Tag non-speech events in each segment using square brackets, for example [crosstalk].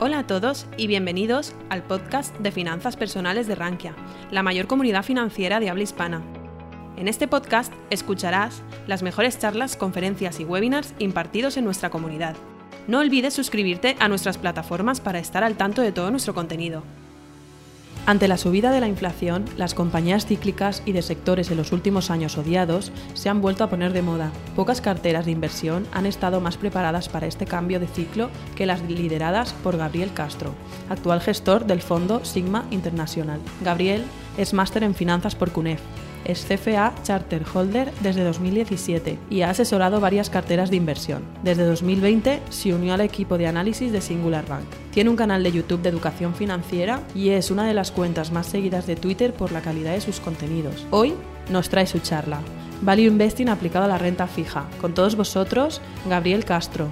Hola a todos y bienvenidos al podcast de finanzas personales de Rankia, la mayor comunidad financiera de habla hispana. En este podcast escucharás las mejores charlas, conferencias y webinars impartidos en nuestra comunidad. No olvides suscribirte a nuestras plataformas para estar al tanto de todo nuestro contenido. Ante la subida de la inflación, las compañías cíclicas y de sectores en los últimos años odiados se han vuelto a poner de moda. Pocas carteras de inversión han estado más preparadas para este cambio de ciclo que las lideradas por Gabriel Castro, actual gestor del fondo Sigma Internacional. Gabriel es máster en finanzas por CUNEF es CFA Charter Holder desde 2017 y ha asesorado varias carteras de inversión. Desde 2020 se unió al equipo de análisis de Singular Bank. Tiene un canal de YouTube de educación financiera y es una de las cuentas más seguidas de Twitter por la calidad de sus contenidos. Hoy nos trae su charla. Value Investing aplicado a la renta fija. Con todos vosotros, Gabriel Castro.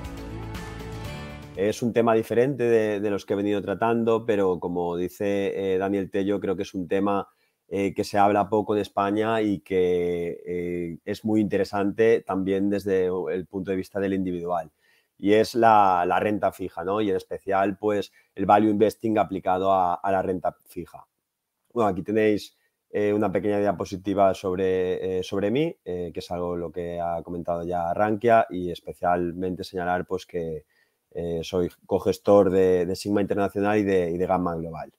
Es un tema diferente de, los que he venido tratando, pero como dice eh, Daniel Tello, creo que es un tema eh, que se habla poco de España y que eh, es muy interesante también desde el punto de vista del individual. Y es la, renta fija, ¿no? Y en especial, pues, el value investing aplicado a, la renta fija. Bueno, aquí tenéis eh, una pequeña diapositiva sobre, sobre mí, que es algo lo que ha comentado ya Rankia, y especialmente señalar, pues, que soy cogestor de, Sigma Internacional y de Gamma Global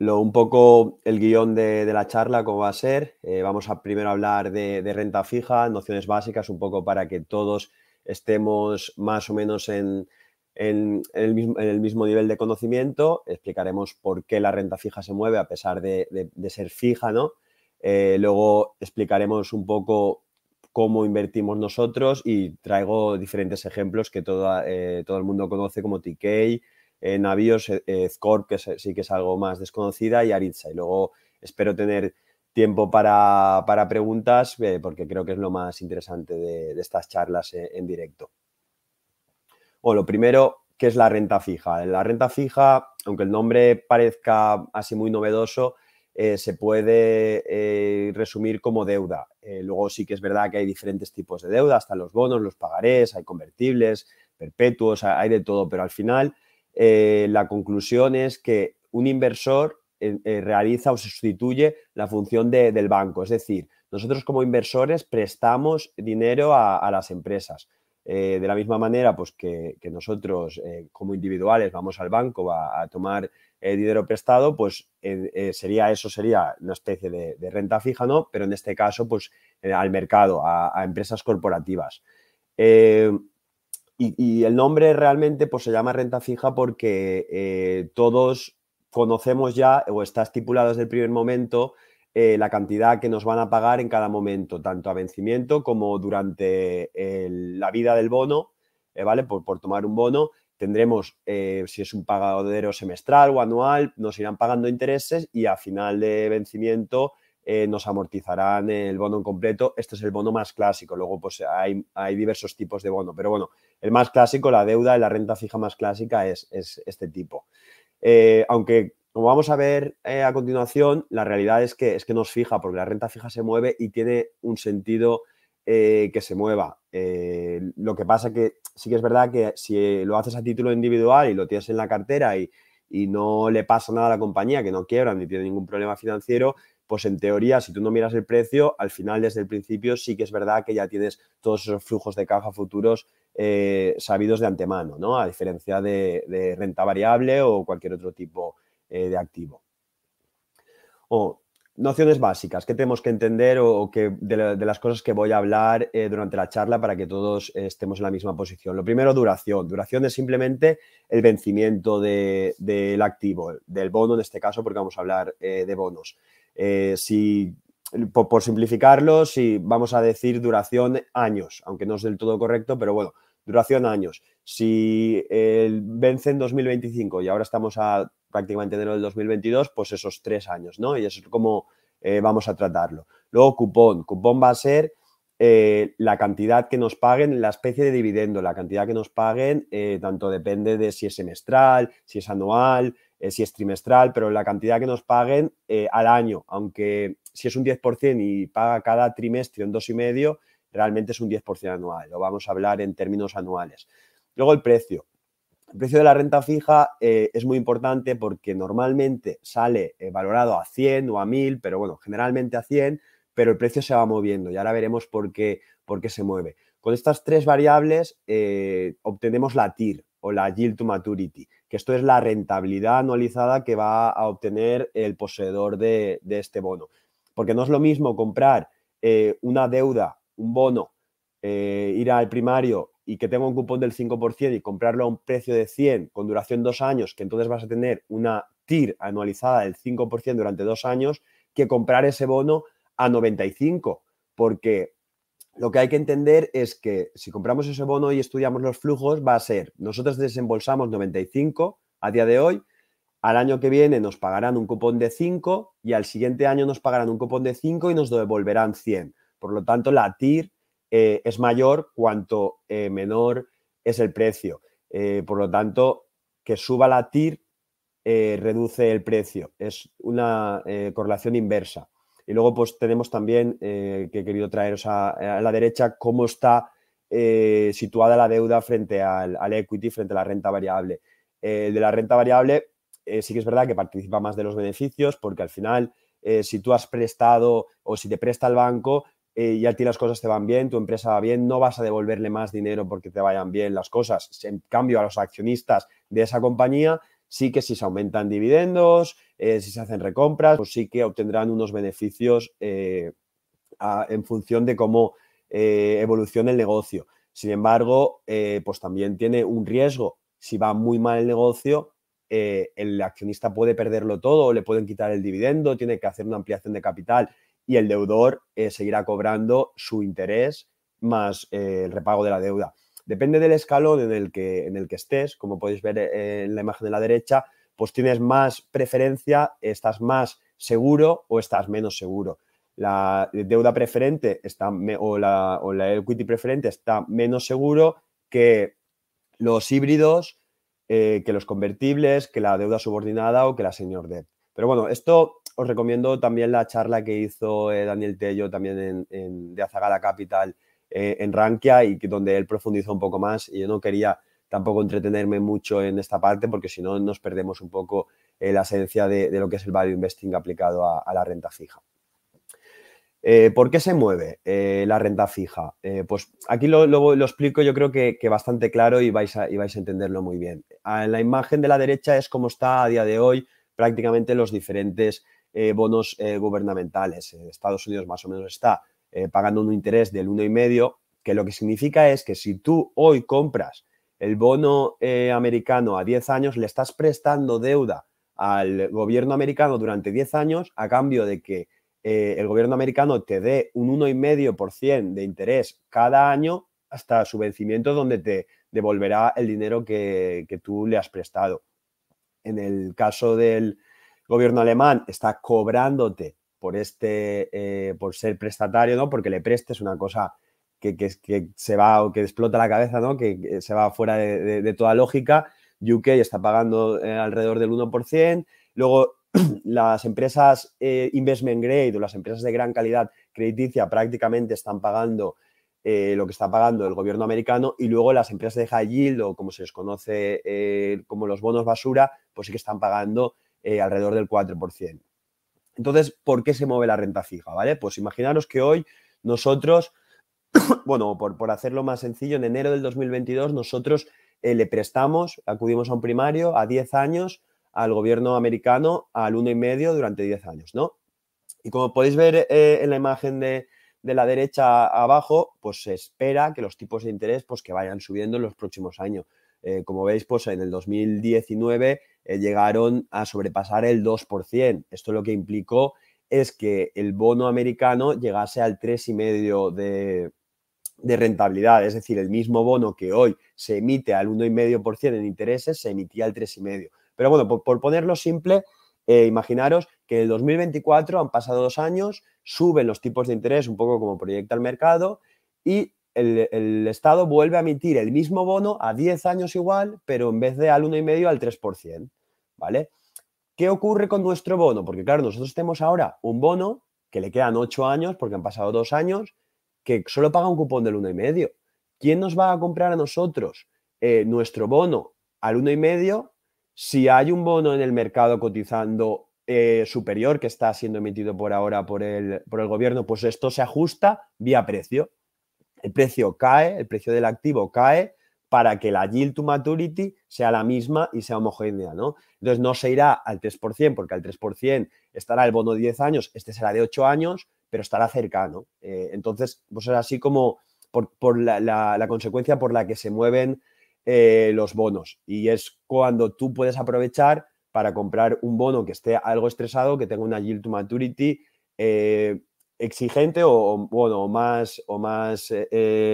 lo, un poco el guion de, la charla, cómo va a ser. Eh, vamos a primero hablar de, renta fija, nociones básicas, un poco para que todos estemos más o menos en, el, mismo, nivel de conocimiento. Explicaremos por qué la renta fija se mueve a pesar de, ser fija, ¿no? Eh, luego explicaremos un poco cómo invertimos nosotros y traigo diferentes ejemplos que eh, todo el mundo conoce como TK, navíos, eh, Scorp, que sí que es algo más desconocida, y Aritza. Y luego espero tener tiempo para, preguntas, eh, porque creo que es lo más interesante de, estas charlas eh, en directo. Bueno, lo primero, ¿qué es la renta fija? La renta fija, aunque el nombre parezca así muy novedoso, se puede resumir como deuda. luego sí que es verdad que hay diferentes tipos de deuda, hasta los bonos, los pagarés, hay convertibles, perpetuos, hay de todo, pero al final eh, la conclusión es que un inversor eh, eh, realiza o sustituye la función del banco. Es decir, nosotros como inversores prestamos dinero a, las empresas. de la misma manera pues que, nosotros como individuales vamos al banco a, tomar dinero prestado, pues sería eso sería una especie de, renta fija, ¿no? Pero en este caso, pues al mercado, a, empresas corporativas. Y, el nombre realmente pues, se llama renta fija porque eh, todos conocemos ya, o está estipulado desde el primer momento, eh, la cantidad que nos van a pagar en cada momento, tanto a vencimiento como durante la vida del bono, eh, ¿vale? Por, por, tomar un bono, tendremos, si es un pagadero semestral o anual, nos irán pagando intereses y a final de vencimiento eh, nos amortizarán el bono en completo. Este es el bono más clásico. Luego, pues hay, hay, diversos tipos de bono. Pero bueno, el más clásico, la deuda y la renta fija más clásica es, este tipo. Eh, aunque, como vamos a ver eh, a continuación, la realidad es que, es que nos fija, porque la renta fija se mueve y tiene un sentido que se mueva. lo que pasa que sí que es verdad que si lo haces a título individual y lo tienes en la cartera y, y no le pasa nada a la compañía, que no quiebra ni tiene ningún problema financiero, pues en teoría, si tú no miras el precio, al final desde el principio sí que es verdad que ya tienes todos esos flujos de caja futuros eh, sabidos de antemano, ¿no? A diferencia de, renta variable o cualquier otro tipo eh, de activo. O nociones básicas que tenemos que entender o, que de, las cosas que voy a hablar eh, durante la charla para que todos estemos en la misma posición. Lo primero, duración. Duración es simplemente el vencimiento del activo, del bono en este caso, porque vamos a hablar de bonos. Si, por, simplificarlo, si vamos a decir duración años, aunque no es del todo correcto, pero bueno, duración años. Si el vence en 2025 y ahora estamos a prácticamente enero del 2022, pues esos tres años, ¿no? Y eso es como eh, vamos a tratarlo. Luego, cupón. Cupón va a ser eh, la cantidad que nos paguen, la especie de dividendo, la cantidad que nos paguen, tanto depende de si es semestral, si es anual, eh, si es trimestral, pero la cantidad que nos paguen eh, al año, aunque si es un 10% y paga cada trimestre y medio, realmente es un 10% anual. Lo vamos a hablar en términos anuales. Luego el precio. El precio de la renta fija eh, es muy importante porque normalmente sale eh, valorado a 100 o a 1000, pero bueno, generalmente a 100, pero el precio se va moviendo y ahora veremos por qué, por qué se mueve. Con estas tres variables eh, obtenemos la TIR o la Yield to Maturity, que esto es la rentabilidad anualizada que va a obtener el poseedor de, este bono. Porque no es lo mismo comprar una deuda, un bono, ir al primario y que tenga un cupón del 5% y comprarlo a un precio de 100 con duración dos años, que entonces vas a tener una TIR anualizada del 5% durante dos años, que comprar ese bono a 95, porque lo que hay que entender es que si compramos ese bono y estudiamos los flujos, va a ser, nosotros desembolsamos 95 a día de hoy, al año que viene nos pagarán un cupón de 5 y al siguiente año nos pagarán un cupón de 5 y nos devolverán 100. Por lo tanto, la TIR eh, es mayor cuanto eh, menor es el precio. Eh, por lo tanto, que suba la TIR reduce el precio. Es una correlación inversa. Y luego, pues tenemos también, que he querido traeros a, la derecha, cómo está situada la deuda frente al, equity, frente a la renta variable. de la renta variable, sí que es verdad que participa más de los beneficios, porque al final, si tú has prestado o si te presta el banco, eh, y a ti las cosas te van bien, tu empresa va bien, no vas a devolverle más dinero porque te vayan bien las cosas. En cambio, a los accionistas de esa compañía, sí que si se aumentan dividendos, eh, si se hacen recompras, pues sí que obtendrán unos beneficios eh, en función de cómo evolucione el negocio. Sin embargo, pues también tiene un riesgo. Si va muy mal el negocio, el accionista puede perderlo todo, le pueden quitar el dividendo, tiene que hacer una ampliación de capital y el deudor eh, seguirá cobrando su interés más eh, el repago de la deuda. Depende del escalón en el que, en el que estés, como podéis ver eh, en la imagen de la derecha, pues tienes más preferencia, estás más seguro o estás menos seguro. La deuda preferente está, o, la, equity preferente está menos seguro que los híbridos, que los convertibles, que la deuda subordinada o que la senior debt. Pero bueno, esto os recomiendo también la charla que hizo eh, Daniel Tello también en, de Azagada Capital eh, en Rankia y donde él profundizó un poco más y yo no quería tampoco entretenerme mucho en esta parte porque si no nos perdemos un poco eh, la esencia de, lo que es el value investing aplicado a, la renta fija. ¿Por qué se mueve la renta fija? pues aquí lo, explico yo creo que, bastante claro y vais, a, y vais a entenderlo muy bien. En la imagen de la derecha es como está a día de hoy prácticamente los diferentes eh, bonos eh, gubernamentales. Estados Unidos más o menos está eh, pagando un interés del 1,5, que lo que significa es que si tú hoy compras el bono americano a 10 años, le estás prestando deuda al gobierno americano durante 10 años a cambio de que el gobierno americano te dé un 1,5% de interés cada año hasta su vencimiento donde te devolverá el dinero que tú le has prestado. En el caso del, gobierno alemán está cobrándote por, este, eh, por ser prestatario, ¿no? Porque le prestes una cosa que, se va o que explota la cabeza, ¿no? Que, se va fuera de, toda lógica. UK está pagando eh, alrededor del 1%. Luego, [clears throat] las empresas eh, investment grade o las empresas de gran calidad crediticia prácticamente están pagando lo que está pagando el gobierno americano y luego las empresas de high yield o como se les conoce como los bonos basura, pues sí que están pagando eh, alrededor del 4%. Entonces, ¿por qué se mueve la renta fija? ¿Vale? Pues imaginaros que hoy nosotros, [coughs] bueno, por, hacerlo más sencillo, en enero del 2022 nosotros eh, le prestamos, acudimos a un primario a 10 años al gobierno americano al 1,5 durante 10 años, ¿no? Y como podéis ver eh, en la imagen de, de, la derecha abajo, pues se espera que los tipos de interés pues que vayan subiendo en los próximos años. Como veis, pues en el 2019 eh, llegaron a sobrepasar el 2%. Esto lo que implicó es que el bono americano llegase al 3,5% de, de rentabilidad, es decir, el mismo bono que hoy se emite al 1,5% en intereses, se emitía al 3,5%. Pero bueno, por, ponerlo simple, eh, imaginaros que en el 2024 han pasado dos años, suben los tipos de interés un poco como proyecta el mercado y el, Estado vuelve a emitir el mismo bono a 10 años igual, pero en vez de al 1,5 al 3%, ¿vale? ¿Qué ocurre con nuestro bono? Porque claro, nosotros tenemos ahora un bono que le quedan 8 años, porque han pasado 2 años, que solo paga un cupón del 1,5. ¿Quién nos va a comprar a nosotros eh, nuestro bono al 1,5 si hay un bono en el mercado cotizando eh, superior que está siendo emitido por ahora por el, por el gobierno, pues esto se ajusta vía precio. El precio cae, el precio del activo cae para que la yield to maturity sea la misma y sea homogénea, ¿no? Entonces no se irá al 3%, porque al 3% estará el bono de 10 años, este será de 8 años, pero estará cercano. Eh, entonces, pues es así como por, la, consecuencia por la que se mueven eh, los bonos. Y es cuando tú puedes aprovechar para comprar un bono que esté algo estresado, que tenga una yield to maturity eh, exigente o, bueno, más, o más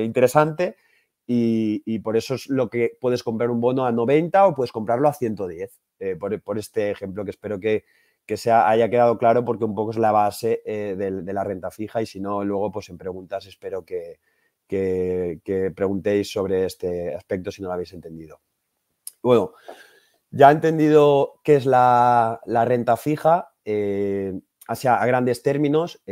interesante y, por eso es lo que puedes comprar un bono a 90 o puedes comprarlo a 110, eh, por, este ejemplo que espero que, que haya quedado claro porque un poco es la base eh, de, la renta fija y si no, luego pues en preguntas espero que, preguntéis sobre este aspecto si no lo habéis entendido. Bueno, ya he entendido qué es la, renta fija, eh, a grandes términos,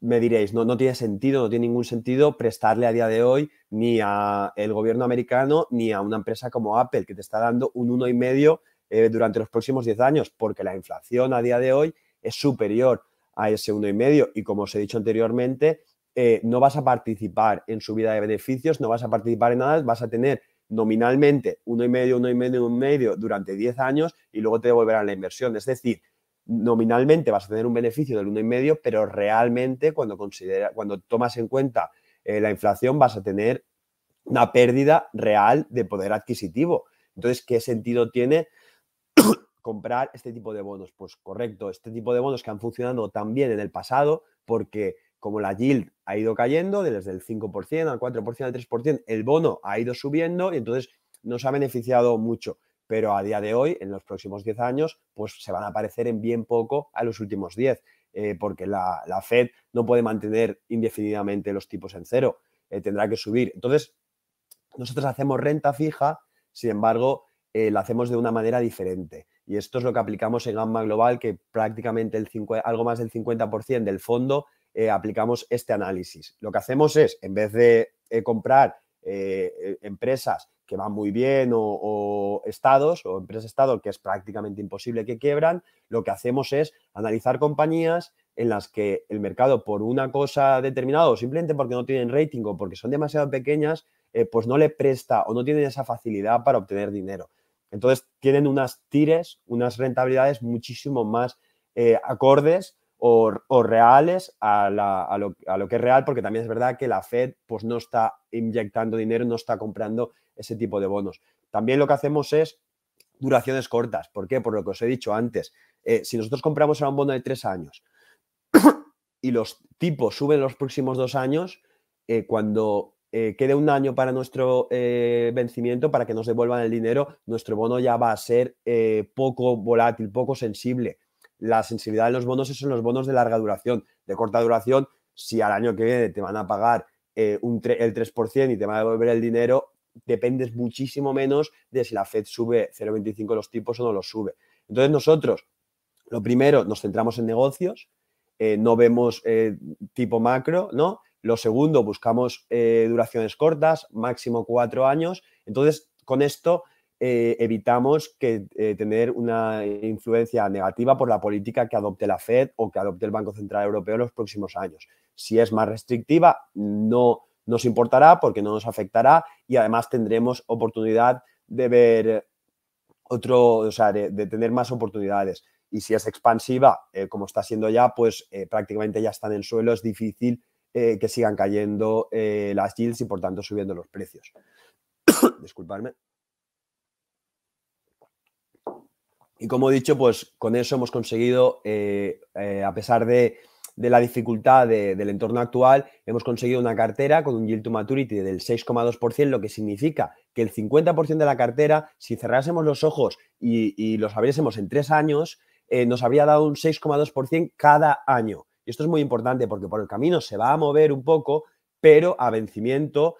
me diréis, no, no tiene sentido, no tiene ningún sentido prestarle a día de hoy ni a el gobierno americano ni a una empresa como Apple que te está dando un 1,5 eh, durante los próximos 10 años, porque la inflación a día de hoy es superior a ese 1,5 y como os he dicho anteriormente, eh, no vas a participar en subida de beneficios, no vas a participar en nada, vas a tener nominalmente 1,5, 1,5, 1,5 durante 10 años y luego te devolverán la inversión. Es decir, nominalmente vas a tener un beneficio del 1,5, pero realmente cuando, considera, cuando tomas en cuenta eh, la inflación vas a tener una pérdida real de poder adquisitivo. Entonces, ¿qué sentido tiene [coughs] comprar este tipo de bonos? Pues correcto, este tipo de bonos que han funcionado también en el pasado, porque como la yield ha ido cayendo desde el 5% al 4% al 3%, el bono ha ido subiendo y entonces nos ha beneficiado mucho pero a día de hoy, en los próximos 10 años, pues se van a parecer en bien poco a los últimos 10, eh, porque la, Fed no puede mantener indefinidamente los tipos en cero, eh, tendrá que subir. Entonces, nosotros hacemos renta fija, sin embargo, eh, la hacemos de una manera diferente. Y esto es lo que aplicamos en Gamma Global, que prácticamente el algo más del 50% del fondo aplicamos este análisis. Lo que hacemos es, en vez de comprar empresas que van muy bien o, estados o empresas estado que es prácticamente imposible que quiebran, lo que hacemos es analizar compañías en las que el mercado por una cosa determinada o simplemente porque no tienen rating o porque son demasiado pequeñas, eh, pues no le presta o no tienen esa facilidad para obtener dinero. Entonces tienen unas tires, unas rentabilidades muchísimo más eh, acordes o, reales a, lo, que es real, porque también es verdad que la Fed pues, no está inyectando dinero, no está comprando ese tipo de bonos. También lo que hacemos es duraciones cortas. ¿Por qué? Por lo que os he dicho antes. Eh, si nosotros compramos a un bono de tres años [coughs] y los tipos suben los próximos dos años, eh, cuando eh, quede un año para nuestro vencimiento, para que nos devuelvan el dinero, nuestro bono ya va a ser poco volátil, poco sensible la sensibilidad de los bonos son los bonos de larga duración. De corta duración, si al año que viene te van a pagar eh, un el 3% y te van a devolver el dinero, dependes muchísimo menos de si la Fed sube 0,25 los tipos o no los sube. Entonces nosotros, lo primero, nos centramos en negocios, eh, no vemos eh, tipo macro, ¿no? Lo segundo, buscamos duraciones cortas, máximo cuatro años. Entonces, con esto eh, evitamos que eh, tener una influencia negativa por la política que adopte la Fed o que adopte el Banco Central Europeo en los próximos años. Si es más restrictiva, no nos importará porque no nos afectará y además tendremos oportunidad de ver otro, o sea, de, tener más oportunidades. Y si es expansiva, eh, como está siendo ya, pues prácticamente ya están en suelo, es difícil que sigan cayendo las yields y por tanto subiendo los precios. [coughs] Disculpadme. Y como he dicho, pues con eso hemos conseguido, eh, eh, a pesar de, la dificultad del entorno actual, hemos conseguido una cartera con un yield to maturity del 6,2%, lo que significa que el 50% de la cartera, si cerrásemos los ojos y, los abriésemos en tres años, eh, nos habría dado un 6,2% cada año. Y esto es muy importante porque por el camino se va a mover un poco, pero a vencimiento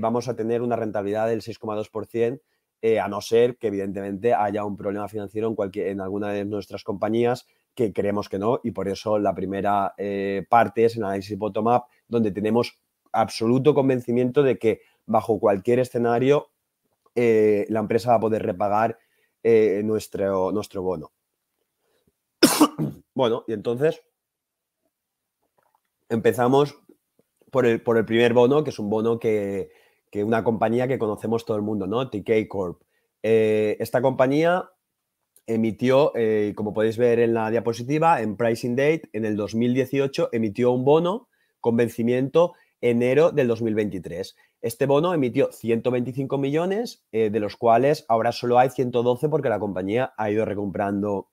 vamos a tener una rentabilidad del 6,2% eh, a no ser que evidentemente haya un problema financiero en, alguna de nuestras compañías que creemos que no y por eso la primera eh, parte es el análisis bottom-up donde tenemos absoluto convencimiento de que bajo cualquier escenario la empresa va a poder repagar nuestro, nuestro bono. [coughs] bueno, y entonces empezamos por el, por el primer bono, que es un bono que, que una compañía que conocemos todo el mundo, ¿no? TK Corp. Eh, esta compañía emitió, eh, como podéis ver en la diapositiva, en Pricing Date, en el 2018 emitió un bono con vencimiento enero del 2023. Este bono emitió 125 millones, eh, de los cuales ahora solo hay 112 porque la compañía ha ido recomprando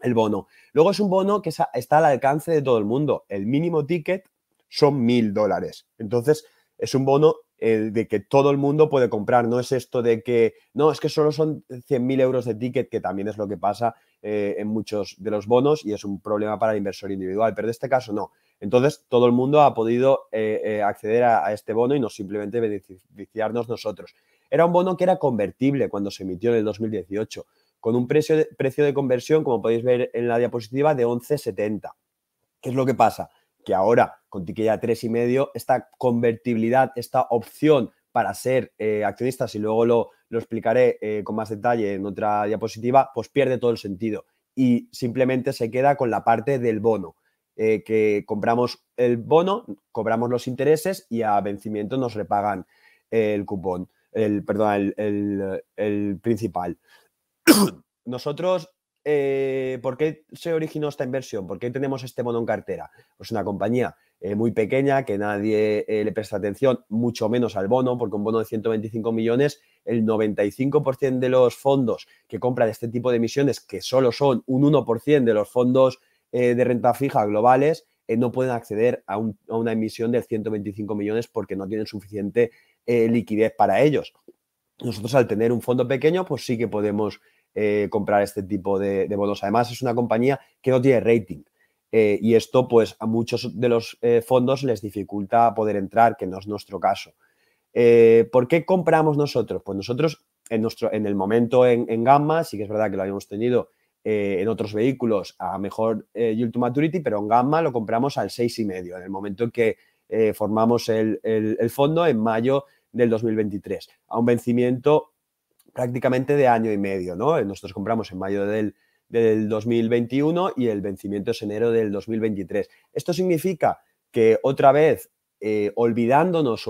el bono. Luego es un bono que está al alcance de todo el mundo. El mínimo ticket son mil dólares. Entonces, es un bono de que todo el mundo puede comprar. No es esto de que, no, es que solo son 100.000 euros de ticket, que también es lo que pasa eh, en muchos de los bonos y es un problema para el inversor individual, pero en este caso no. Entonces, todo el mundo ha podido eh, eh, acceder a, este bono y no simplemente beneficiarnos nosotros. Era un bono que era convertible cuando se emitió en el 2018, con un precio de, precio de conversión, como podéis ver en la diapositiva, de 11,70. ¿Qué es lo que pasa? Que ahora con Tiquilla 3,5, esta convertibilidad, esta opción para ser eh, accionistas, y luego lo, explicaré eh, con más detalle en otra diapositiva, pues pierde todo el sentido y simplemente se queda con la parte del bono, eh, que compramos el bono, cobramos los intereses y a vencimiento nos repagan el cupón, el, perdón, el, el principal. [coughs] Nosotros eh, ¿por qué se originó esta inversión? ¿Por qué tenemos este bono en cartera? Pues una compañía eh, muy pequeña que nadie eh, le presta atención, mucho menos al bono, porque un bono de 125 millones, el 95% de los fondos que compran este tipo de emisiones, que solo son un 1% de los fondos de renta fija globales, no pueden acceder a, a, una emisión de 125 millones porque no tienen suficiente liquidez para ellos. Nosotros al tener un fondo pequeño, pues sí que podemos eh, comprar este tipo de, bonos. Además, es una compañía que no tiene rating. Eh, y esto, pues, a muchos de los eh, fondos les dificulta poder entrar, que no es nuestro caso. ¿Por qué compramos nosotros? Pues nosotros, en, nuestro, en el momento en, Gamma, sí que es verdad que lo habíamos tenido en otros vehículos a mejor yield to maturity, pero en Gamma lo compramos al 6,5, en el momento en que formamos el, el, fondo en mayo del 2023, a un vencimiento prácticamente de año y medio, ¿no? Nosotros compramos en mayo del, 2021 y el vencimiento es enero del 2023. Esto significa que otra vez, eh, olvidándonos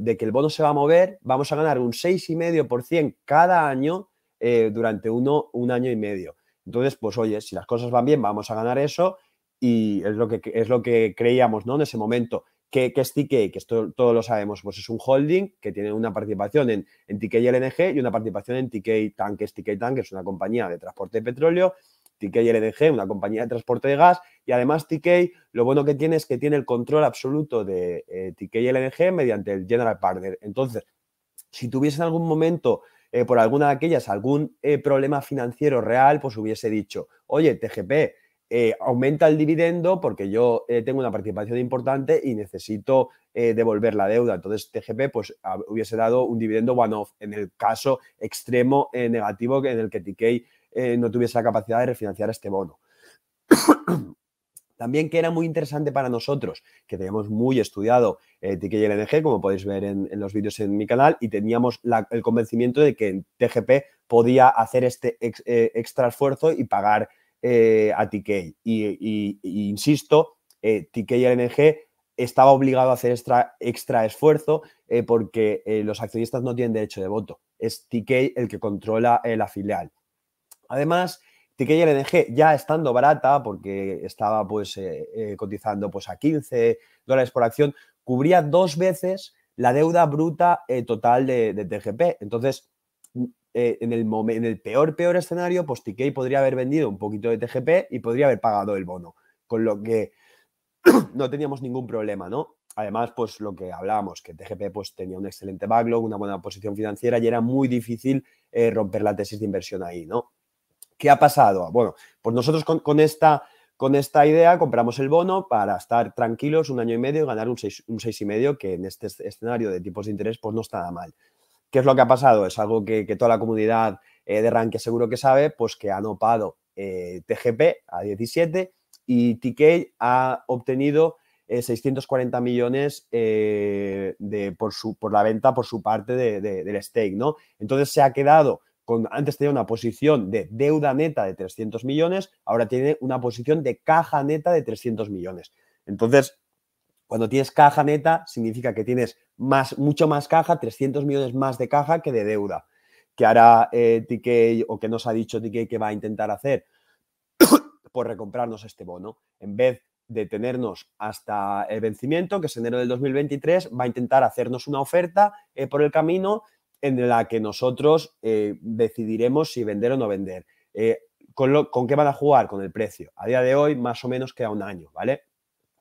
de que el bono se va a mover, vamos a ganar un 6,5% cada año eh, durante uno, un año y medio. Entonces, pues oye, si las cosas van bien, vamos a ganar eso y es lo que, es lo que creíamos, ¿no? En ese momento. ¿Qué, es TK? Que esto todos lo sabemos, pues es un holding que tiene una participación en, en TK LNG y una participación en TK Tankers. TK Tank es una compañía de transporte de petróleo, TK y LNG, una compañía de transporte de gas, y además TK lo bueno que tiene es que tiene el control absoluto de eh, TK y LNG mediante el General Partner. Entonces, si tuviese en algún momento eh, por alguna de aquellas algún eh, problema financiero real, pues hubiese dicho, oye, TGP, eh, aumenta el dividendo porque yo eh, tengo una participación importante y necesito eh, devolver la deuda. Entonces, TGP pues, hubiese dado un dividendo one-off en el caso extremo negativo en el que TK no tuviese la capacidad de refinanciar este bono. [coughs] También que era muy interesante para nosotros, que teníamos muy estudiado TK y LNG, como podéis ver en, los vídeos en mi canal, y teníamos el convencimiento de que TGP podía hacer este extra esfuerzo y pagar eh, a TK. Y, insisto, eh, TK y LNG estaba obligado a hacer extra, extra esfuerzo eh, porque los accionistas no tienen derecho de voto. Es TK el que controla la filial. Además, TK y LNG ya estando barata, porque estaba pues cotizando pues a 15 dólares por acción, cubría dos veces la deuda bruta total de, de, TGP. Entonces, eh, en, el peor, peor escenario, pues TK podría haber vendido un poquito de TGP y podría haber pagado el bono, con lo que [clears throat] no teníamos ningún problema, ¿no? Además, pues lo que hablábamos, que TGP pues, tenía un excelente backlog, una buena posición financiera y era muy difícil eh, romper la tesis de inversión ahí, ¿no? ¿Qué ha pasado? Bueno, pues nosotros con, esta, con esta idea compramos el bono para estar tranquilos un año y medio y ganar un 6,5, un seis que en este escenario de tipos de interés pues no está nada mal. ¿Qué es lo que ha pasado? Es algo que, toda la comunidad eh, de Rankia seguro que sabe, pues que han opado eh, TGP a 17 y TK ha obtenido 640 millones de, por, su, por la venta por su parte del stake, ¿no? Entonces se ha quedado con, antes tenía una posición de deuda neta de 300 millones, ahora tiene una posición de caja neta de 300 millones. Entonces, cuando tienes caja neta, significa que tienes más, mucho más caja, 300 millones más de caja que de deuda. Que hará eh, TK o que nos ha dicho TK que va a intentar hacer [coughs] por recomprarnos este bono. En vez de tenernos hasta el vencimiento, que es enero del 2023, va a intentar hacernos una oferta eh, por el camino en la que nosotros eh, decidiremos si vender o no vender. Eh, ¿con, ¿Con qué van a jugar? Con el precio. A día de hoy, más o menos queda un año, ¿vale?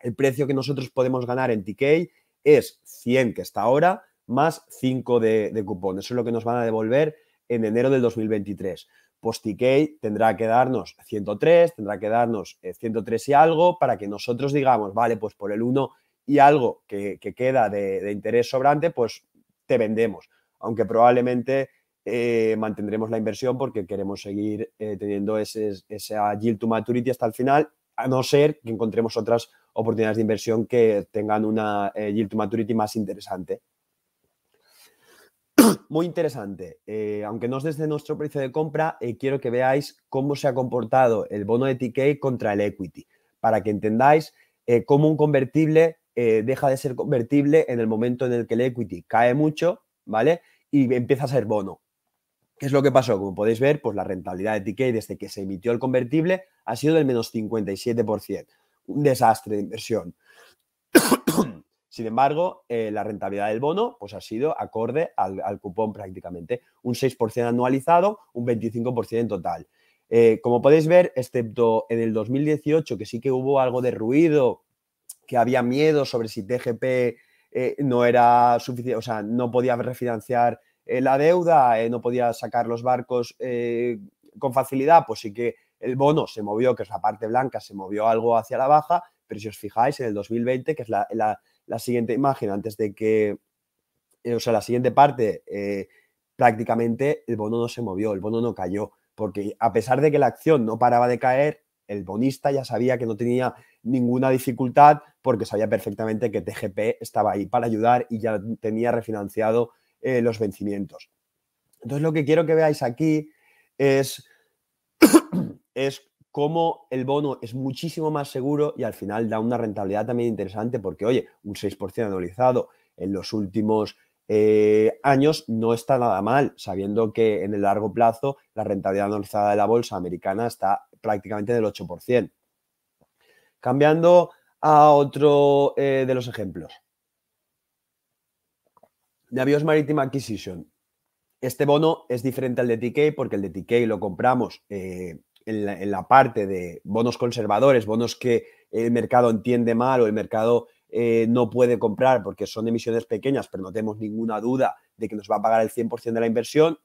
el precio que nosotros podemos ganar en TK es 100 que está ahora más 5 de, de cupón. Eso es lo que nos van a devolver en enero del 2023. Pues TK tendrá que darnos 103, tendrá que darnos 103 eh, y algo para que nosotros digamos, vale, pues por el 1 y algo que, queda de, interés sobrante, pues te vendemos. Aunque probablemente eh, mantendremos la inversión porque queremos seguir eh, teniendo ese, esa yield to maturity hasta el final, a no ser que encontremos otras oportunidades de inversión que tengan una eh, yield to maturity más interesante. [clears throat] Muy interesante. Eh, aunque no es desde nuestro precio de compra, eh, quiero que veáis cómo se ha comportado el bono de TK contra el equity, para que entendáis cómo un convertible deja de ser convertible en el momento en el que el equity cae mucho, ¿vale? Y empieza a ser bono. ¿Qué es lo que pasó? Como podéis ver, pues la rentabilidad de TK desde que se emitió el convertible ha sido del menos 57% un desastre de inversión. [coughs] Sin embargo, eh, la rentabilidad del bono pues, ha sido acorde al, cupón prácticamente. Un 6% anualizado, un 25% en total. Eh, como podéis ver, excepto en el 2018, que sí que hubo algo de ruido, que había miedo sobre si TGP eh, no era suficiente, o sea, no podía refinanciar la deuda, no podía sacar los barcos con facilidad, pues sí que el bono se movió, que es la parte blanca, se movió algo hacia la baja, pero si os fijáis, en el 2020, que es la, siguiente imagen, antes de que, eh, o sea, la siguiente parte, eh, prácticamente el bono no se movió, el bono no cayó, porque a pesar de que la acción no paraba de caer, el bonista ya sabía que no tenía ninguna dificultad porque sabía perfectamente que TGP estaba ahí para ayudar y ya tenía refinanciado eh, los vencimientos. Entonces lo que quiero que veáis aquí es es cómo el bono es muchísimo más seguro y al final da una rentabilidad también interesante porque, oye, un 6% anualizado en los últimos eh, años no está nada mal, sabiendo que en el largo plazo la rentabilidad anualizada de la bolsa americana está prácticamente del 8%. Cambiando a otro eh, de los ejemplos. Navios Maritime Acquisition. Este bono es diferente al de TK porque el de TK lo compramos eh, en la, parte de bonos conservadores, bonos que el mercado entiende mal o el mercado eh, no puede comprar porque son emisiones pequeñas, pero no tenemos ninguna duda de que nos va a pagar el 100% de la inversión.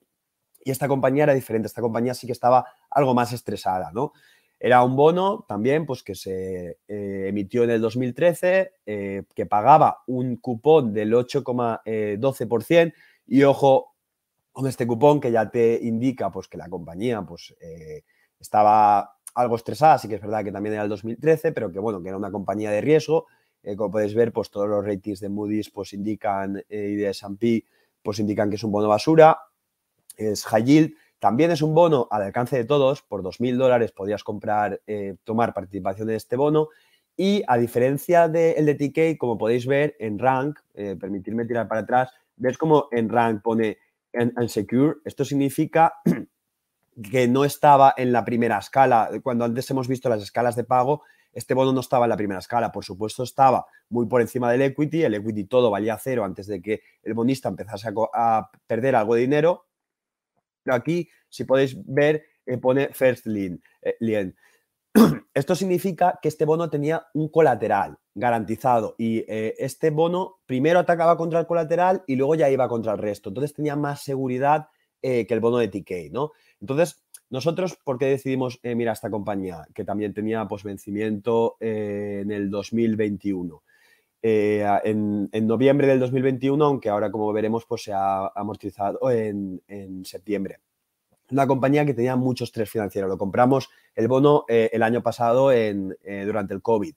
Y esta compañía era diferente, esta compañía sí que estaba algo más estresada, ¿no? Era un bono también pues, que se eh, emitió en el 2013, eh, que pagaba un cupón del 8,12% y ojo con este cupón que ya te indica pues, que la compañía pues, estaba algo estresada, sí que es verdad que también era el 2013, pero que bueno, que era una compañía de riesgo. Eh, como podéis ver, pues todos los ratings de Moody's pues indican eh, y de S&P pues indican que es un bono basura. Es high. También es un bono al alcance de todos. Por 2.000 dólares podías comprar, eh, tomar participación en este bono. Y a diferencia del de, TK, como podéis ver en Rank, permitirme tirar para atrás, ves como en Rank pone Unsecure. Esto significa [clears throat] que no estaba en la primera escala. Cuando antes hemos visto las escalas de pago, este bono no estaba en la primera escala. Por supuesto, estaba muy por encima del equity. El equity todo valía cero antes de que el bonista empezase a, perder algo de dinero. Pero aquí, si podéis ver, eh, pone first lien. Eh, [clears throat] Esto significa que este bono tenía un colateral garantizado y eh, este bono primero atacaba contra el colateral y luego ya iba contra el resto. Entonces tenía más seguridad que el bono de TK, ¿no? Entonces, nosotros, ¿por qué decidimos eh, mirar esta compañía? Que también tenía pues, vencimiento eh, en el 2021. Eh, en, noviembre del 2021, aunque ahora, como veremos, pues se ha amortizado en, septiembre. Una compañía que tenía mucho estrés financiero. Lo compramos el bono el año pasado en, durante el COVID.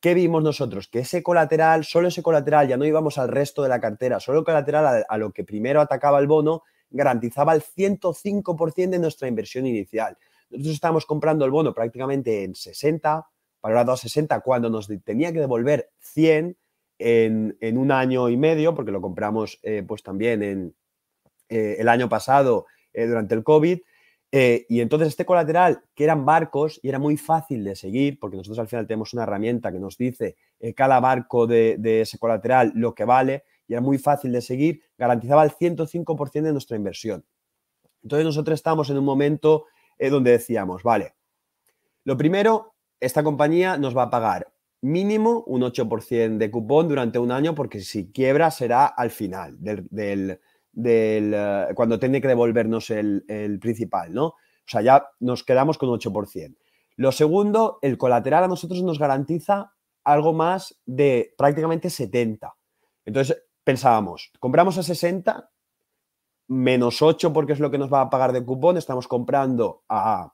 ¿qué vimos nosotros? Que ese colateral, solo ese colateral, ya no íbamos al resto de la cartera, solo el colateral a, lo que primero atacaba el bono, garantizaba el 105% de nuestra inversión inicial. Nosotros estábamos comprando el bono prácticamente en 60, valorado a 60, cuando nos tenía que devolver 100 en, un año y medio, porque lo compramos eh, pues también en, eh, el año pasado eh, durante el COVID. y entonces este colateral, que eran barcos y era muy fácil de seguir, porque nosotros al final tenemos una herramienta que nos dice cada barco de, ese colateral lo que vale, y era muy fácil de seguir, garantizaba el 105% de nuestra inversión. Entonces nosotros estamos en un momento donde decíamos, vale, lo primero, esta compañía nos va a pagar mínimo un 8% de cupón durante un año porque si quiebra será al final del, eh, cuando tiene que devolvernos el, principal, ¿no? O sea, ya nos quedamos con 8%. Lo segundo, el colateral a nosotros nos garantiza algo más de prácticamente 70. Entonces pensábamos, compramos a 60 menos 8 porque es lo que nos va a pagar de cupón, estamos comprando a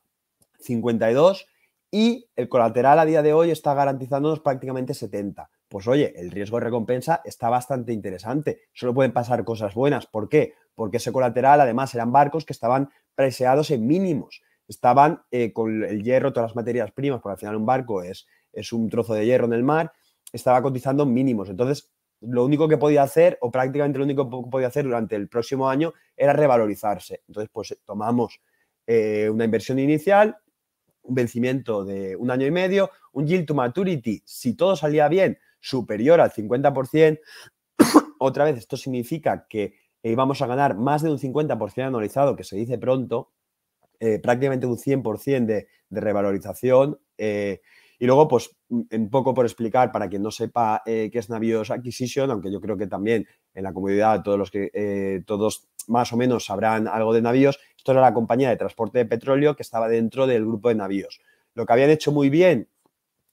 52 y el colateral a día de hoy está garantizándonos prácticamente 70. Pues oye, el riesgo de recompensa está bastante interesante. Solo pueden pasar cosas buenas. ¿Por qué? Porque ese colateral además eran barcos que estaban preseados en mínimos. Estaban eh, con el hierro, todas las materias primas, porque al final un barco es, es un trozo de hierro en el mar, estaba cotizando mínimos. Entonces, lo único que podía hacer, o prácticamente lo único que podía hacer durante el próximo año, era revalorizarse. Entonces, pues tomamos eh, una inversión inicial, un vencimiento de un año y medio, un yield to maturity, si todo salía bien, superior al 50%. [coughs] Otra vez, esto significa que íbamos a ganar más de un 50% anualizado, que se dice pronto, eh, prácticamente un 100% de, de, revalorización. Eh, y luego, pues, un poco por explicar, para quien no sepa eh, qué es Navios Acquisition, aunque yo creo que también en la comunidad todos los que todos más o menos sabrán algo de navíos, esto era la compañía de transporte de petróleo que estaba dentro del grupo de navíos. Lo que habían hecho muy bien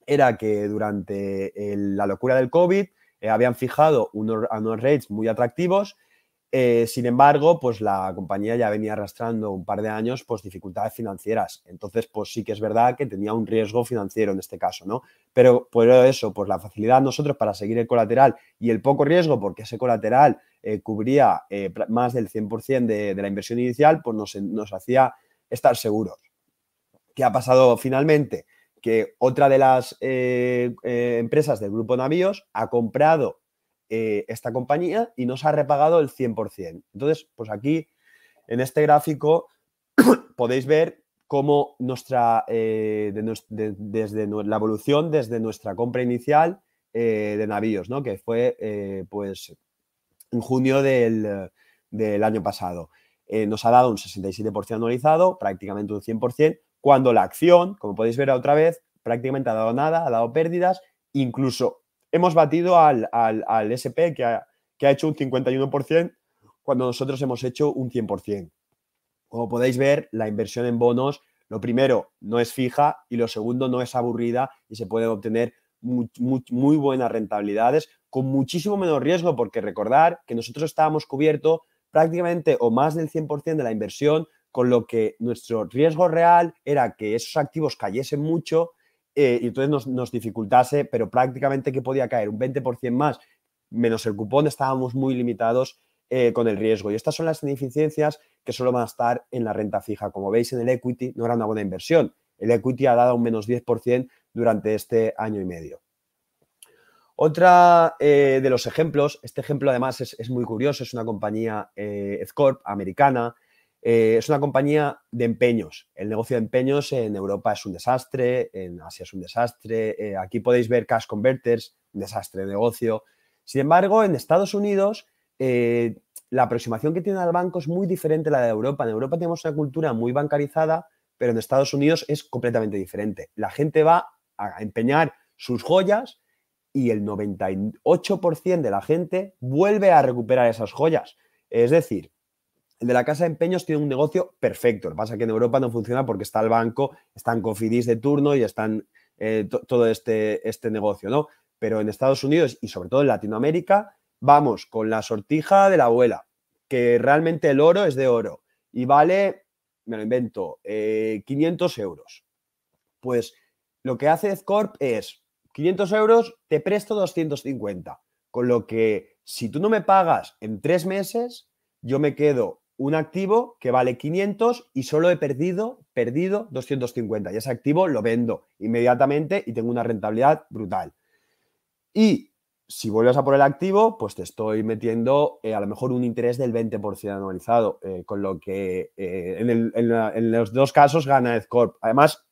era que durante la locura del COVID eh, habían fijado unos rates muy atractivos eh, sin embargo, pues la compañía ya venía arrastrando un par de años pues dificultades financieras. Entonces, pues sí que es verdad que tenía un riesgo financiero en este caso, ¿no? Pero por eso, pues la facilidad nosotros para seguir el colateral y el poco riesgo, porque ese colateral eh, cubría eh, más del 100% de, de, la inversión inicial, pues nos, nos hacía estar seguros. ¿Qué ha pasado finalmente? Que otra de las empresas del grupo Navíos ha comprado eh, esta compañía y nos ha repagado el 100%. Entonces, pues aquí en este gráfico [coughs] podéis ver cómo nuestra, eh, desde la evolución, desde nuestra compra inicial eh, de navíos, ¿no? que fue pues en junio del, del año pasado. nos ha dado un 67% anualizado, prácticamente un 100%, cuando la acción, como podéis ver otra vez, prácticamente ha dado nada, ha dado pérdidas, incluso hemos batido al, SP que ha, que ha, hecho un 51% cuando nosotros hemos hecho un 100%. Como podéis ver, la inversión en bonos, lo primero, no es fija y lo segundo, no es aburrida y se pueden obtener muy, muy, buenas rentabilidades con muchísimo menos riesgo, porque recordar que nosotros estábamos cubiertos prácticamente o más del 100% de la inversión, con lo que nuestro riesgo real era que esos activos cayesen mucho eh, y entonces nos, dificultase, pero prácticamente que podía caer un 20% más, menos el cupón, estábamos muy limitados eh, con el riesgo. Y estas son las ineficiencias que solo van a estar en la renta fija. Como veis en el equity, no era una buena inversión. El equity ha dado un menos 10% durante este año y medio. Otra eh, de los ejemplos, este ejemplo además es, muy curioso, es una compañía eh, americana, eh, es una compañía de empeños. El negocio de empeños en Europa es un desastre, en Asia es un desastre. Eh, aquí podéis ver Cash Converters, un desastre de negocio. Sin embargo, en Estados Unidos, eh, la aproximación que tiene al banco es muy diferente a la de Europa. En Europa tenemos una cultura muy bancarizada, pero en Estados Unidos es completamente diferente. La gente va a empeñar sus joyas y el 98% de la gente vuelve a recuperar esas joyas. Es decir, de la casa de empeños tiene un negocio perfecto. Lo que pasa es que en Europa no funciona porque está el banco, están Cofidis de turno y están eh, todo este, este negocio, ¿no? Pero en Estados Unidos y sobre todo en Latinoamérica, vamos con la sortija de la abuela, que realmente el oro es de oro y vale, me lo invento, 500 eh, euros. Pues lo que hace Ezcorp es 500 euros, te presto 250. Con lo que si tú no me pagas en tres meses, yo me quedo un activo que vale 500 y solo he perdido, perdido 250. Y ese activo lo vendo inmediatamente y tengo una rentabilidad brutal. Y si vuelves a por el activo, pues te estoy metiendo eh, a lo mejor un interés del 20% anualizado, eh, con lo que eh, en, los dos casos gana EdCorp. Además,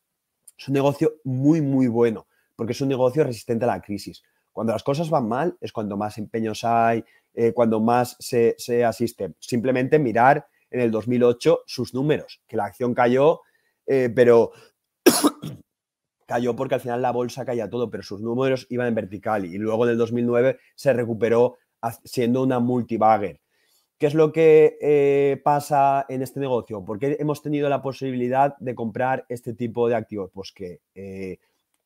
es un negocio muy, muy bueno, porque es un negocio resistente a la crisis. Cuando las cosas van mal es cuando más empeños hay, cuando más se, se, asiste. Simplemente mirar en el 2008 sus números, que la acción cayó, pero [coughs] cayó porque al final la bolsa caía todo, pero sus números iban en vertical y luego en el 2009 se recuperó siendo una multibagger. ¿Qué es lo que eh, pasa en este negocio? ¿Por qué hemos tenido la posibilidad de comprar este tipo de activos? Pues que eh,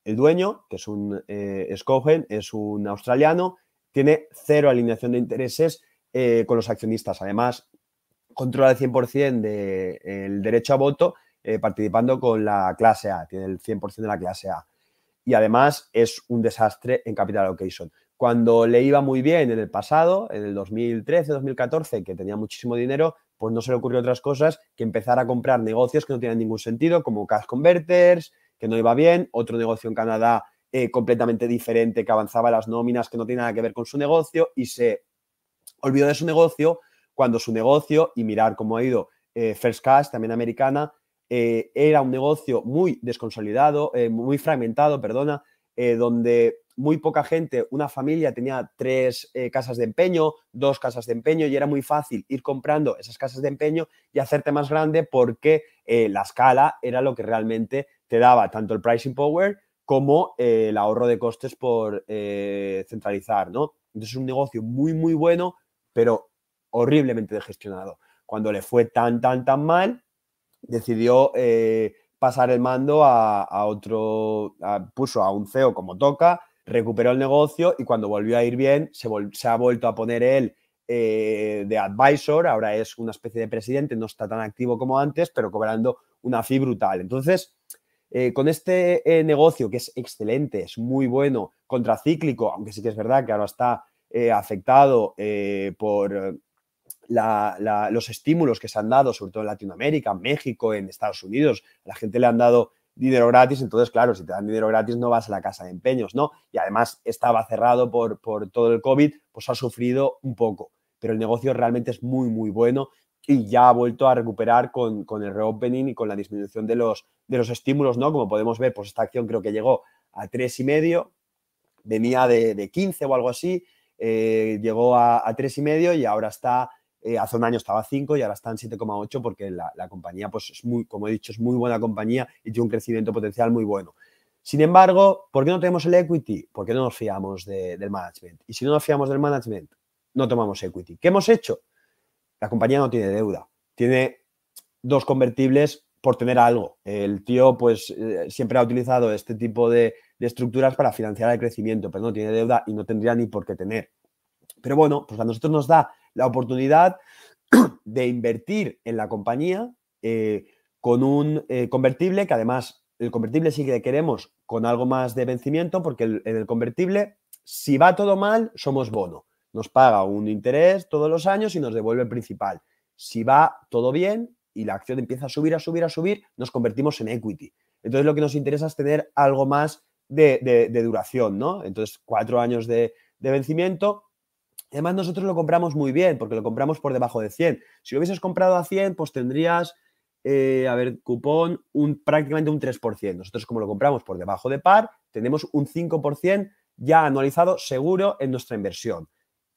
el dueño, que es un eh, Scogen, es un australiano, tiene cero alineación de intereses con los accionistas. Además, controla el 100% del derecho a voto eh, participando con la clase A, tiene el 100% de la clase A. Y además es un desastre en Capital Allocation. Cuando le iba muy bien en el pasado, en el 2013, 2014, que tenía muchísimo dinero, pues no se le ocurrió otras cosas que empezar a comprar negocios que no tienen ningún sentido, como Cash Converters, que no iba bien, otro negocio en Canadá eh, completamente diferente, que avanzaba las nóminas, que no tiene nada que ver con su negocio, y se olvidó de su negocio cuando su negocio, y mirar cómo ha ido eh, First Cash, también americana, eh, era un negocio muy desconsolidado, eh, muy fragmentado, perdona, donde muy poca gente, una familia tenía tres casas de empeño, dos casas de empeño y era muy fácil ir comprando esas casas de empeño y hacerte más grande porque la escala era lo que realmente te daba tanto el pricing power como el ahorro de costes por centralizar, ¿no? Entonces es un negocio muy, muy bueno, pero horriblemente gestionado. Cuando le fue tan, tan, tan mal, decidió eh, pasar el mando a, otro, puso a un CEO como toca, recuperó el negocio y cuando volvió a ir bien, se, ha vuelto a poner él eh, de advisor, ahora es una especie de presidente, no está tan activo como antes, pero cobrando una fee brutal. Entonces, eh, con este negocio que es excelente, es muy bueno, contracíclico, aunque sí que es verdad que ahora está afectado por los estímulos que se han dado, sobre todo en Latinoamérica, en México, en Estados Unidos, a la gente le han dado dinero gratis, entonces, claro, si te dan dinero gratis no vas a la casa de empeños, ¿no? Y además estaba cerrado por todo el COVID, pues ha sufrido un poco, pero el negocio realmente es muy, muy bueno y ya ha vuelto a recuperar con, con el reopening y con la disminución de los, de los estímulos, ¿no? Como podemos ver, pues esta acción creo que llegó a tres y medio, venía de, de 15 o algo así, eh, llegó a, a tres y medio y ahora está eh, hace un año estaba 5 y ahora está en 7,8 porque la, compañía, pues es muy, como he dicho, es muy buena compañía y tiene un crecimiento potencial muy bueno. Sin embargo, ¿por qué no tenemos el equity? Porque no nos fiamos del management. Y si no nos fiamos del management, no tomamos equity. ¿Qué hemos hecho? La compañía no tiene deuda. Tiene dos convertibles por tener algo. El tío, pues, eh, siempre ha utilizado este tipo de, estructuras para financiar el crecimiento, pero no tiene deuda y no tendría ni por qué tener. Pero bueno, pues a nosotros nos da la oportunidad [clears throat] de invertir en la compañía eh, con un eh, convertible que además el convertible sí que queremos con algo más de vencimiento porque en el convertible, si va todo mal, somos bono. Nos paga un interés todos los años y nos devuelve el principal. Si va todo bien y la acción empieza a subir, a subir, a subir, nos convertimos en equity. Entonces lo que nos interesa es tener algo más de, duración, ¿no? Entonces cuatro años de, de vencimiento Además, nosotros lo compramos muy bien porque lo compramos por debajo de 100. Si lo hubieses comprado a 100, pues tendrías, eh, a ver, cupón, un, prácticamente un 3%. Nosotros, como lo compramos por debajo de par, tenemos un 5% ya anualizado seguro en nuestra inversión.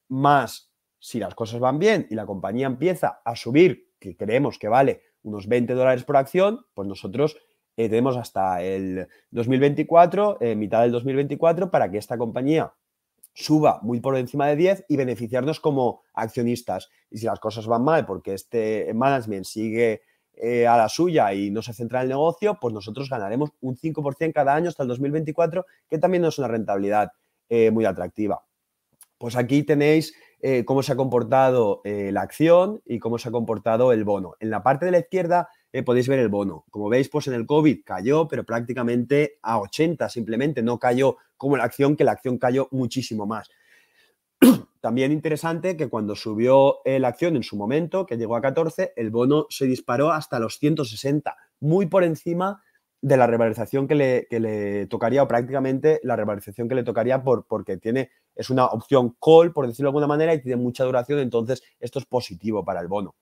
Más, si las cosas van bien y la compañía empieza a subir, que creemos que vale unos 20 dólares por acción, pues nosotros eh, tenemos hasta el 2024, eh, mitad del 2024, para que esta compañía suba muy por encima de 10 y beneficiarnos como accionistas. Y si las cosas van mal porque este management sigue eh, a la suya y no se centra en el negocio, pues nosotros ganaremos un 5% cada año hasta el 2024, que también no es una rentabilidad eh, muy atractiva. Pues aquí tenéis eh, cómo se ha comportado la acción y cómo se ha comportado el bono. En la parte de la izquierda eh, podéis ver el bono. Como veis, pues en el COVID cayó, pero prácticamente a 80 simplemente, no cayó como la acción, que la acción cayó muchísimo más. [clears throat] También interesante que cuando subió eh, la acción en su momento, que llegó a 14, el bono se disparó hasta los 160, muy por encima de la revalorización que le, le tocaría, o prácticamente la revalorización que le tocaría por, porque tiene, es una opción call, por decirlo de alguna manera, y tiene mucha duración, entonces esto es positivo para el bono.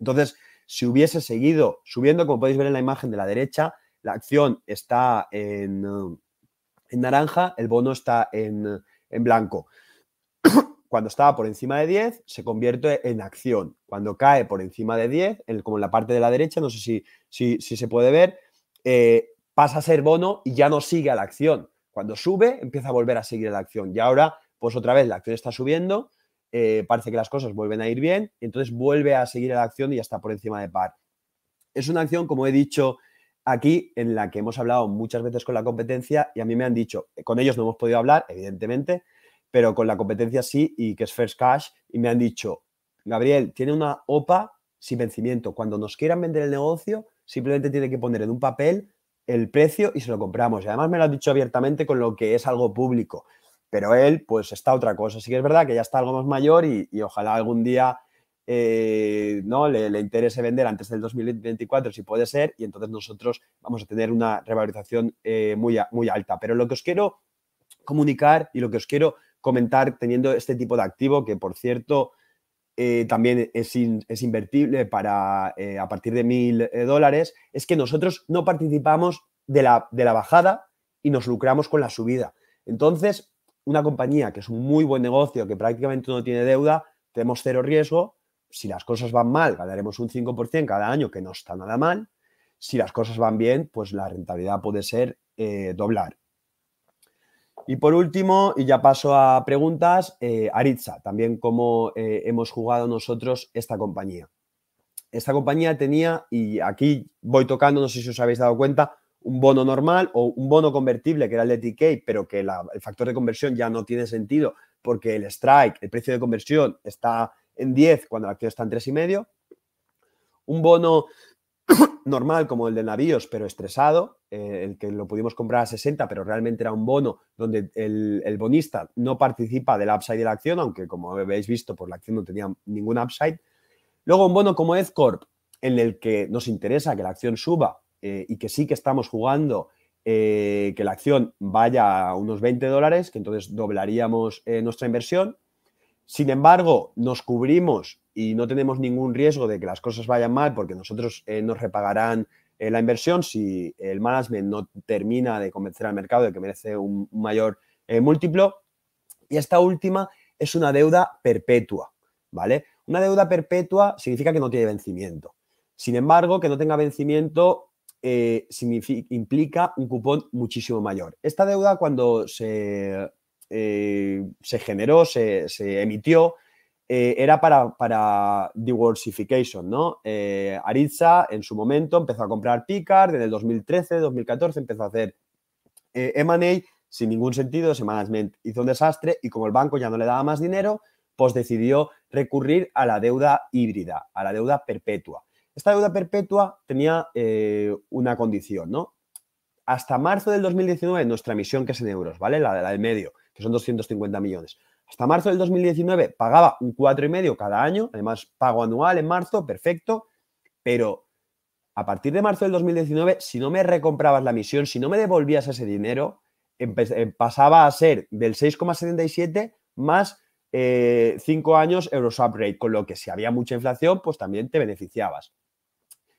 Entonces, si hubiese seguido subiendo, como podéis ver en la imagen de la derecha, la acción está en, en naranja, el bono está en, en blanco. [coughs] Cuando estaba por encima de 10, se convierte en acción. Cuando cae por encima de 10, como en la parte de la derecha, no sé si, si, si se puede ver, eh, pasa a ser bono y ya no sigue a la acción. Cuando sube, empieza a volver a seguir a la acción. Y ahora, pues otra vez la acción está subiendo, eh, parece que las cosas vuelven a ir bien, y entonces vuelve a seguir a la acción y ya está por encima de par. Es una acción, como he dicho aquí, en la que hemos hablado muchas veces con la competencia y a mí me han dicho, con ellos no hemos podido hablar, evidentemente, pero con la competencia sí, y que es First Cash, y me han dicho, Gabriel, tiene una OPA sin vencimiento. Cuando nos quieran vender el negocio, simplemente tiene que poner en un papel el precio y se lo compramos. Y además me lo ha dicho abiertamente con lo que es algo público. Pero él, pues está otra cosa. Sí que es verdad que ya está algo más mayor y, ojalá algún día eh, ¿no? Le, interese vender antes del 2024, si puede ser, y entonces nosotros vamos a tener una revalorización eh, muy, muy alta. Pero lo que os quiero comunicar y lo que os quiero comentar teniendo este tipo de activo, que por cierto, eh, también es, invertible para eh, a partir de mil eh, dólares, es que nosotros no participamos de la, de la bajada y nos lucramos con la subida. Entonces, una compañía que es un muy buen negocio, que prácticamente no tiene deuda, tenemos cero riesgo. Si las cosas van mal, ganaremos un 5% cada año, que no está nada mal. Si las cosas van bien, pues la rentabilidad puede ser doblar. Y por último, y ya paso a preguntas, eh, Aritza, también cómo eh, hemos jugado nosotros esta compañía. Esta compañía tenía, y aquí voy tocando, no sé si os habéis dado cuenta, un bono normal o un bono convertible que era el de TK, pero que el factor de conversión ya no tiene sentido porque el strike, el precio de conversión está en 10 cuando la acción está en 3,5. Un bono [coughs] normal como el de navíos, pero estresado, eh, el que lo pudimos comprar a 60, pero realmente era un bono donde el, bonista no participa del upside de la acción, aunque como habéis visto, por pues la acción no tenía ningún upside. Luego un bono como EdCorp, en el que nos interesa que la acción suba eh, y que sí que estamos jugando eh, que la acción vaya a unos 20 dólares, que entonces doblaríamos nuestra inversión. Sin embargo, nos cubrimos y no tenemos ningún riesgo de que las cosas vayan mal porque nosotros eh, nos repagarán eh, la inversión si el management no termina de convencer al mercado de que merece un, mayor eh, múltiplo. Y esta última es una deuda perpetua, ¿vale? Una deuda perpetua significa que no tiene vencimiento. Sin embargo, que no tenga vencimiento implica un cupón muchísimo mayor. Esta deuda cuando se eh, se generó, se, emitió, eh, era para, para diversification, ¿no? Eh, en su momento empezó a comprar Picard, en el 2013, 2014 empezó a hacer M&A sin ningún sentido, ese management hizo un desastre y como el banco ya no le daba más dinero, pues decidió recurrir a la deuda híbrida, a la deuda perpetua. Esta deuda perpetua tenía una condición, ¿no? Hasta marzo del 2019, nuestra emisión, que es en euros, ¿vale? La, la del medio, que son 250 millones. Hasta marzo del 2019 pagaba un 4,5 cada año, además pago anual en marzo, perfecto, pero a partir de marzo del 2019, si no me recomprabas la misión, si no me devolvías ese dinero, eh, pasaba a ser del 6,77 más 5 eh, años Euroswap Rate, con lo que si había mucha inflación, pues también te beneficiabas.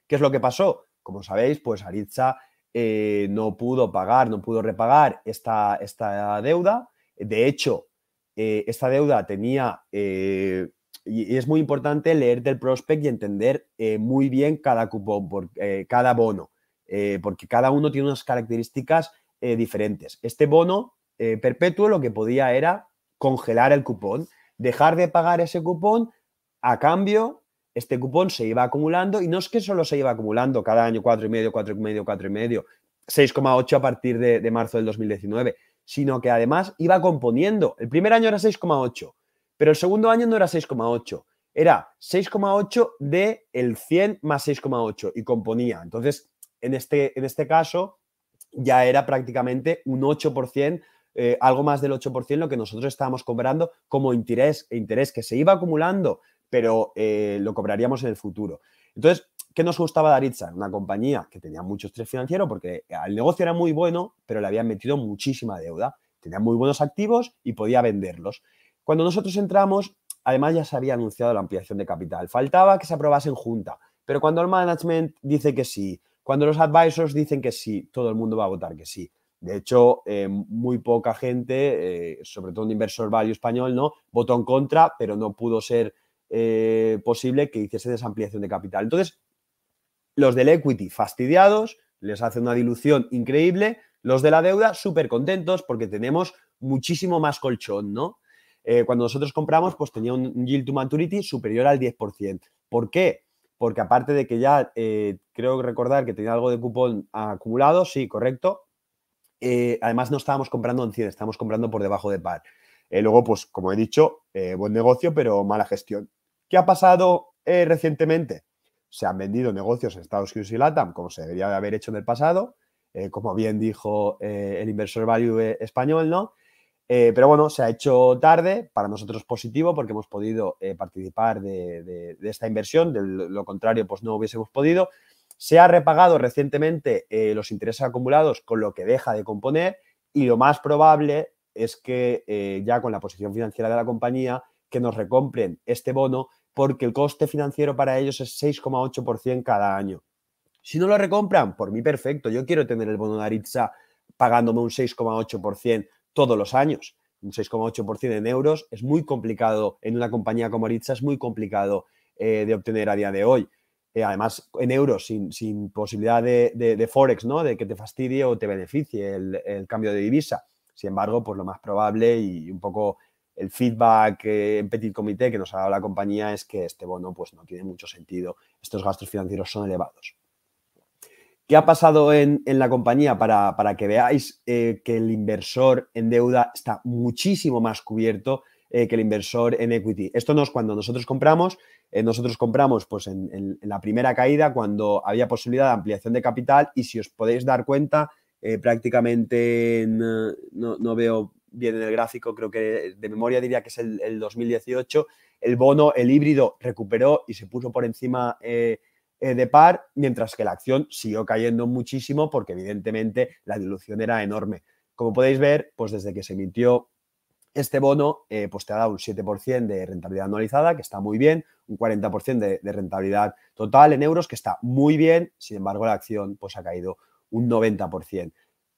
¿Qué es lo que pasó? Como sabéis, pues Aritza eh, no pudo pagar, no pudo repagar esta, esta deuda de hecho, eh, esta deuda tenía, eh, y es muy importante leer del prospect y entender eh, muy bien cada cupón, por, cada bono, porque cada uno tiene unas características diferentes. Este bono perpetuo lo que podía era congelar el cupón, dejar de pagar ese cupón a cambio este cupón se iba acumulando y no es que solo se iba acumulando cada año 4,5, 4,5, 4,5, 6,8 a partir de, de, marzo del 2019, sino que además iba componiendo. El primer año era 6,8, pero el segundo año no era 6,8, era 6,8 de el 100 más 6,8 y componía. Entonces, en este, en este caso, ya era prácticamente un 8%, eh, algo más del 8% lo que nosotros estábamos cobrando como interés, interés que se iba acumulando, pero eh, lo cobraríamos en el futuro. Entonces, ¿qué nos gustaba de? Una compañía que tenía mucho estrés financiero porque el negocio era muy bueno, pero le habían metido muchísima deuda. Tenía muy buenos activos y podía venderlos. Cuando nosotros entramos, además ya se había anunciado la ampliación de capital. Faltaba que se aprobase en junta, pero cuando el management dice que sí, cuando los advisors dicen que sí, todo el mundo va a votar que sí. De hecho, eh, muy poca gente, eh, sobre todo un inversor value español, ¿no? votó en contra, pero no pudo ser eh, posible que hiciese esa ampliación de capital. Entonces, los del equity fastidiados, les hace una dilución increíble, los de la deuda súper contentos porque tenemos muchísimo más colchón, ¿no? cuando nosotros compramos, pues tenía un yield to maturity superior al 10%. ¿Por qué? porque aparte de que ya eh, creo recordar que tenía algo de cupón acumulado, sí, correcto. Eh, además, no estábamos comprando en 100, estábamos comprando por debajo de par. Eh, luego, pues, como he dicho, buen negocio, pero mala gestión. ¿Qué ha pasado recientemente? Se han vendido negocios en Estados Unidos y LATAM, como se debería de haber hecho en el pasado, como bien dijo el inversor value español, ¿no? Eh, pero bueno, se ha hecho tarde, para nosotros positivo porque hemos podido eh, participar de, esta inversión, de lo contrario pues no hubiésemos podido. Se ha repagado recientemente eh, los intereses acumulados con lo que deja de componer y lo más probable es que ya con la posición financiera de la compañía que nos recompren este bono porque el coste financiero para ellos es 6,8% cada año. Si no lo recompran, por mí perfecto, yo quiero tener el bono de Aritza pagándome un 6,8% todos los años. Un 6,8% en euros es muy complicado en una compañía como Aritza, es muy complicado eh, de obtener a día de hoy. Eh, además, en euros, sin, posibilidad de, Forex, ¿no? De que te fastidie o te beneficie el, cambio de divisa. Sin embargo, pues lo más probable y un poco el feedback en Petit Comité que nos ha dado la compañía es que este bono pues no tiene mucho sentido. Estos gastos financieros son elevados. ¿Qué ha pasado en, la compañía para, que veáis eh, que el inversor en deuda está muchísimo más cubierto eh, que el inversor en equity? Esto no es cuando nosotros compramos, eh, nosotros compramos pues, en, la primera caída cuando había posibilidad de ampliación de capital y si os podéis dar cuenta, prácticamente no, veo bien en el gráfico, creo que de memoria diría que es el, el 2018, el bono, el híbrido recuperó y se puso por encima eh, de par, mientras que la acción siguió cayendo muchísimo porque evidentemente la dilución era enorme. Como podéis ver, pues desde que se emitió este bono, eh, pues te ha dado un 7% de rentabilidad anualizada, que está muy bien, un 40% de, rentabilidad total en euros, que está muy bien, sin embargo la acción pues ha caído un 90%.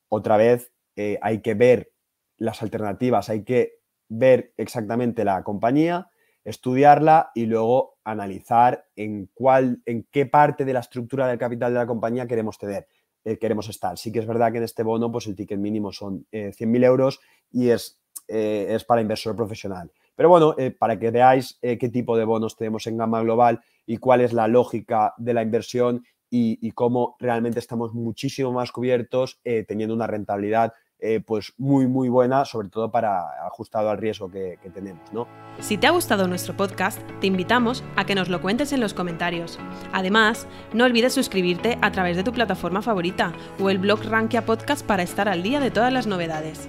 Otra vez eh, hay que ver las alternativas, hay que ver exactamente la compañía, estudiarla y luego analizar en cuál, en qué parte de la estructura del capital de la compañía queremos tener, eh, queremos estar. Sí que es verdad que en este bono, pues el ticket mínimo son 100.000 eh, euros y es, eh, es para inversor profesional. Pero bueno, para que veáis qué tipo de bonos tenemos en gama global y cuál es la lógica de la inversión y cómo realmente estamos muchísimo más cubiertos teniendo una rentabilidad eh, pues muy muy buena, sobre todo para ajustado al riesgo que, tenemos. ¿no? Si te ha gustado nuestro podcast, te invitamos a que nos lo cuentes en los comentarios. Además, no olvides suscribirte a través de tu plataforma favorita o el blog Rankia Podcast para estar al día de todas las novedades.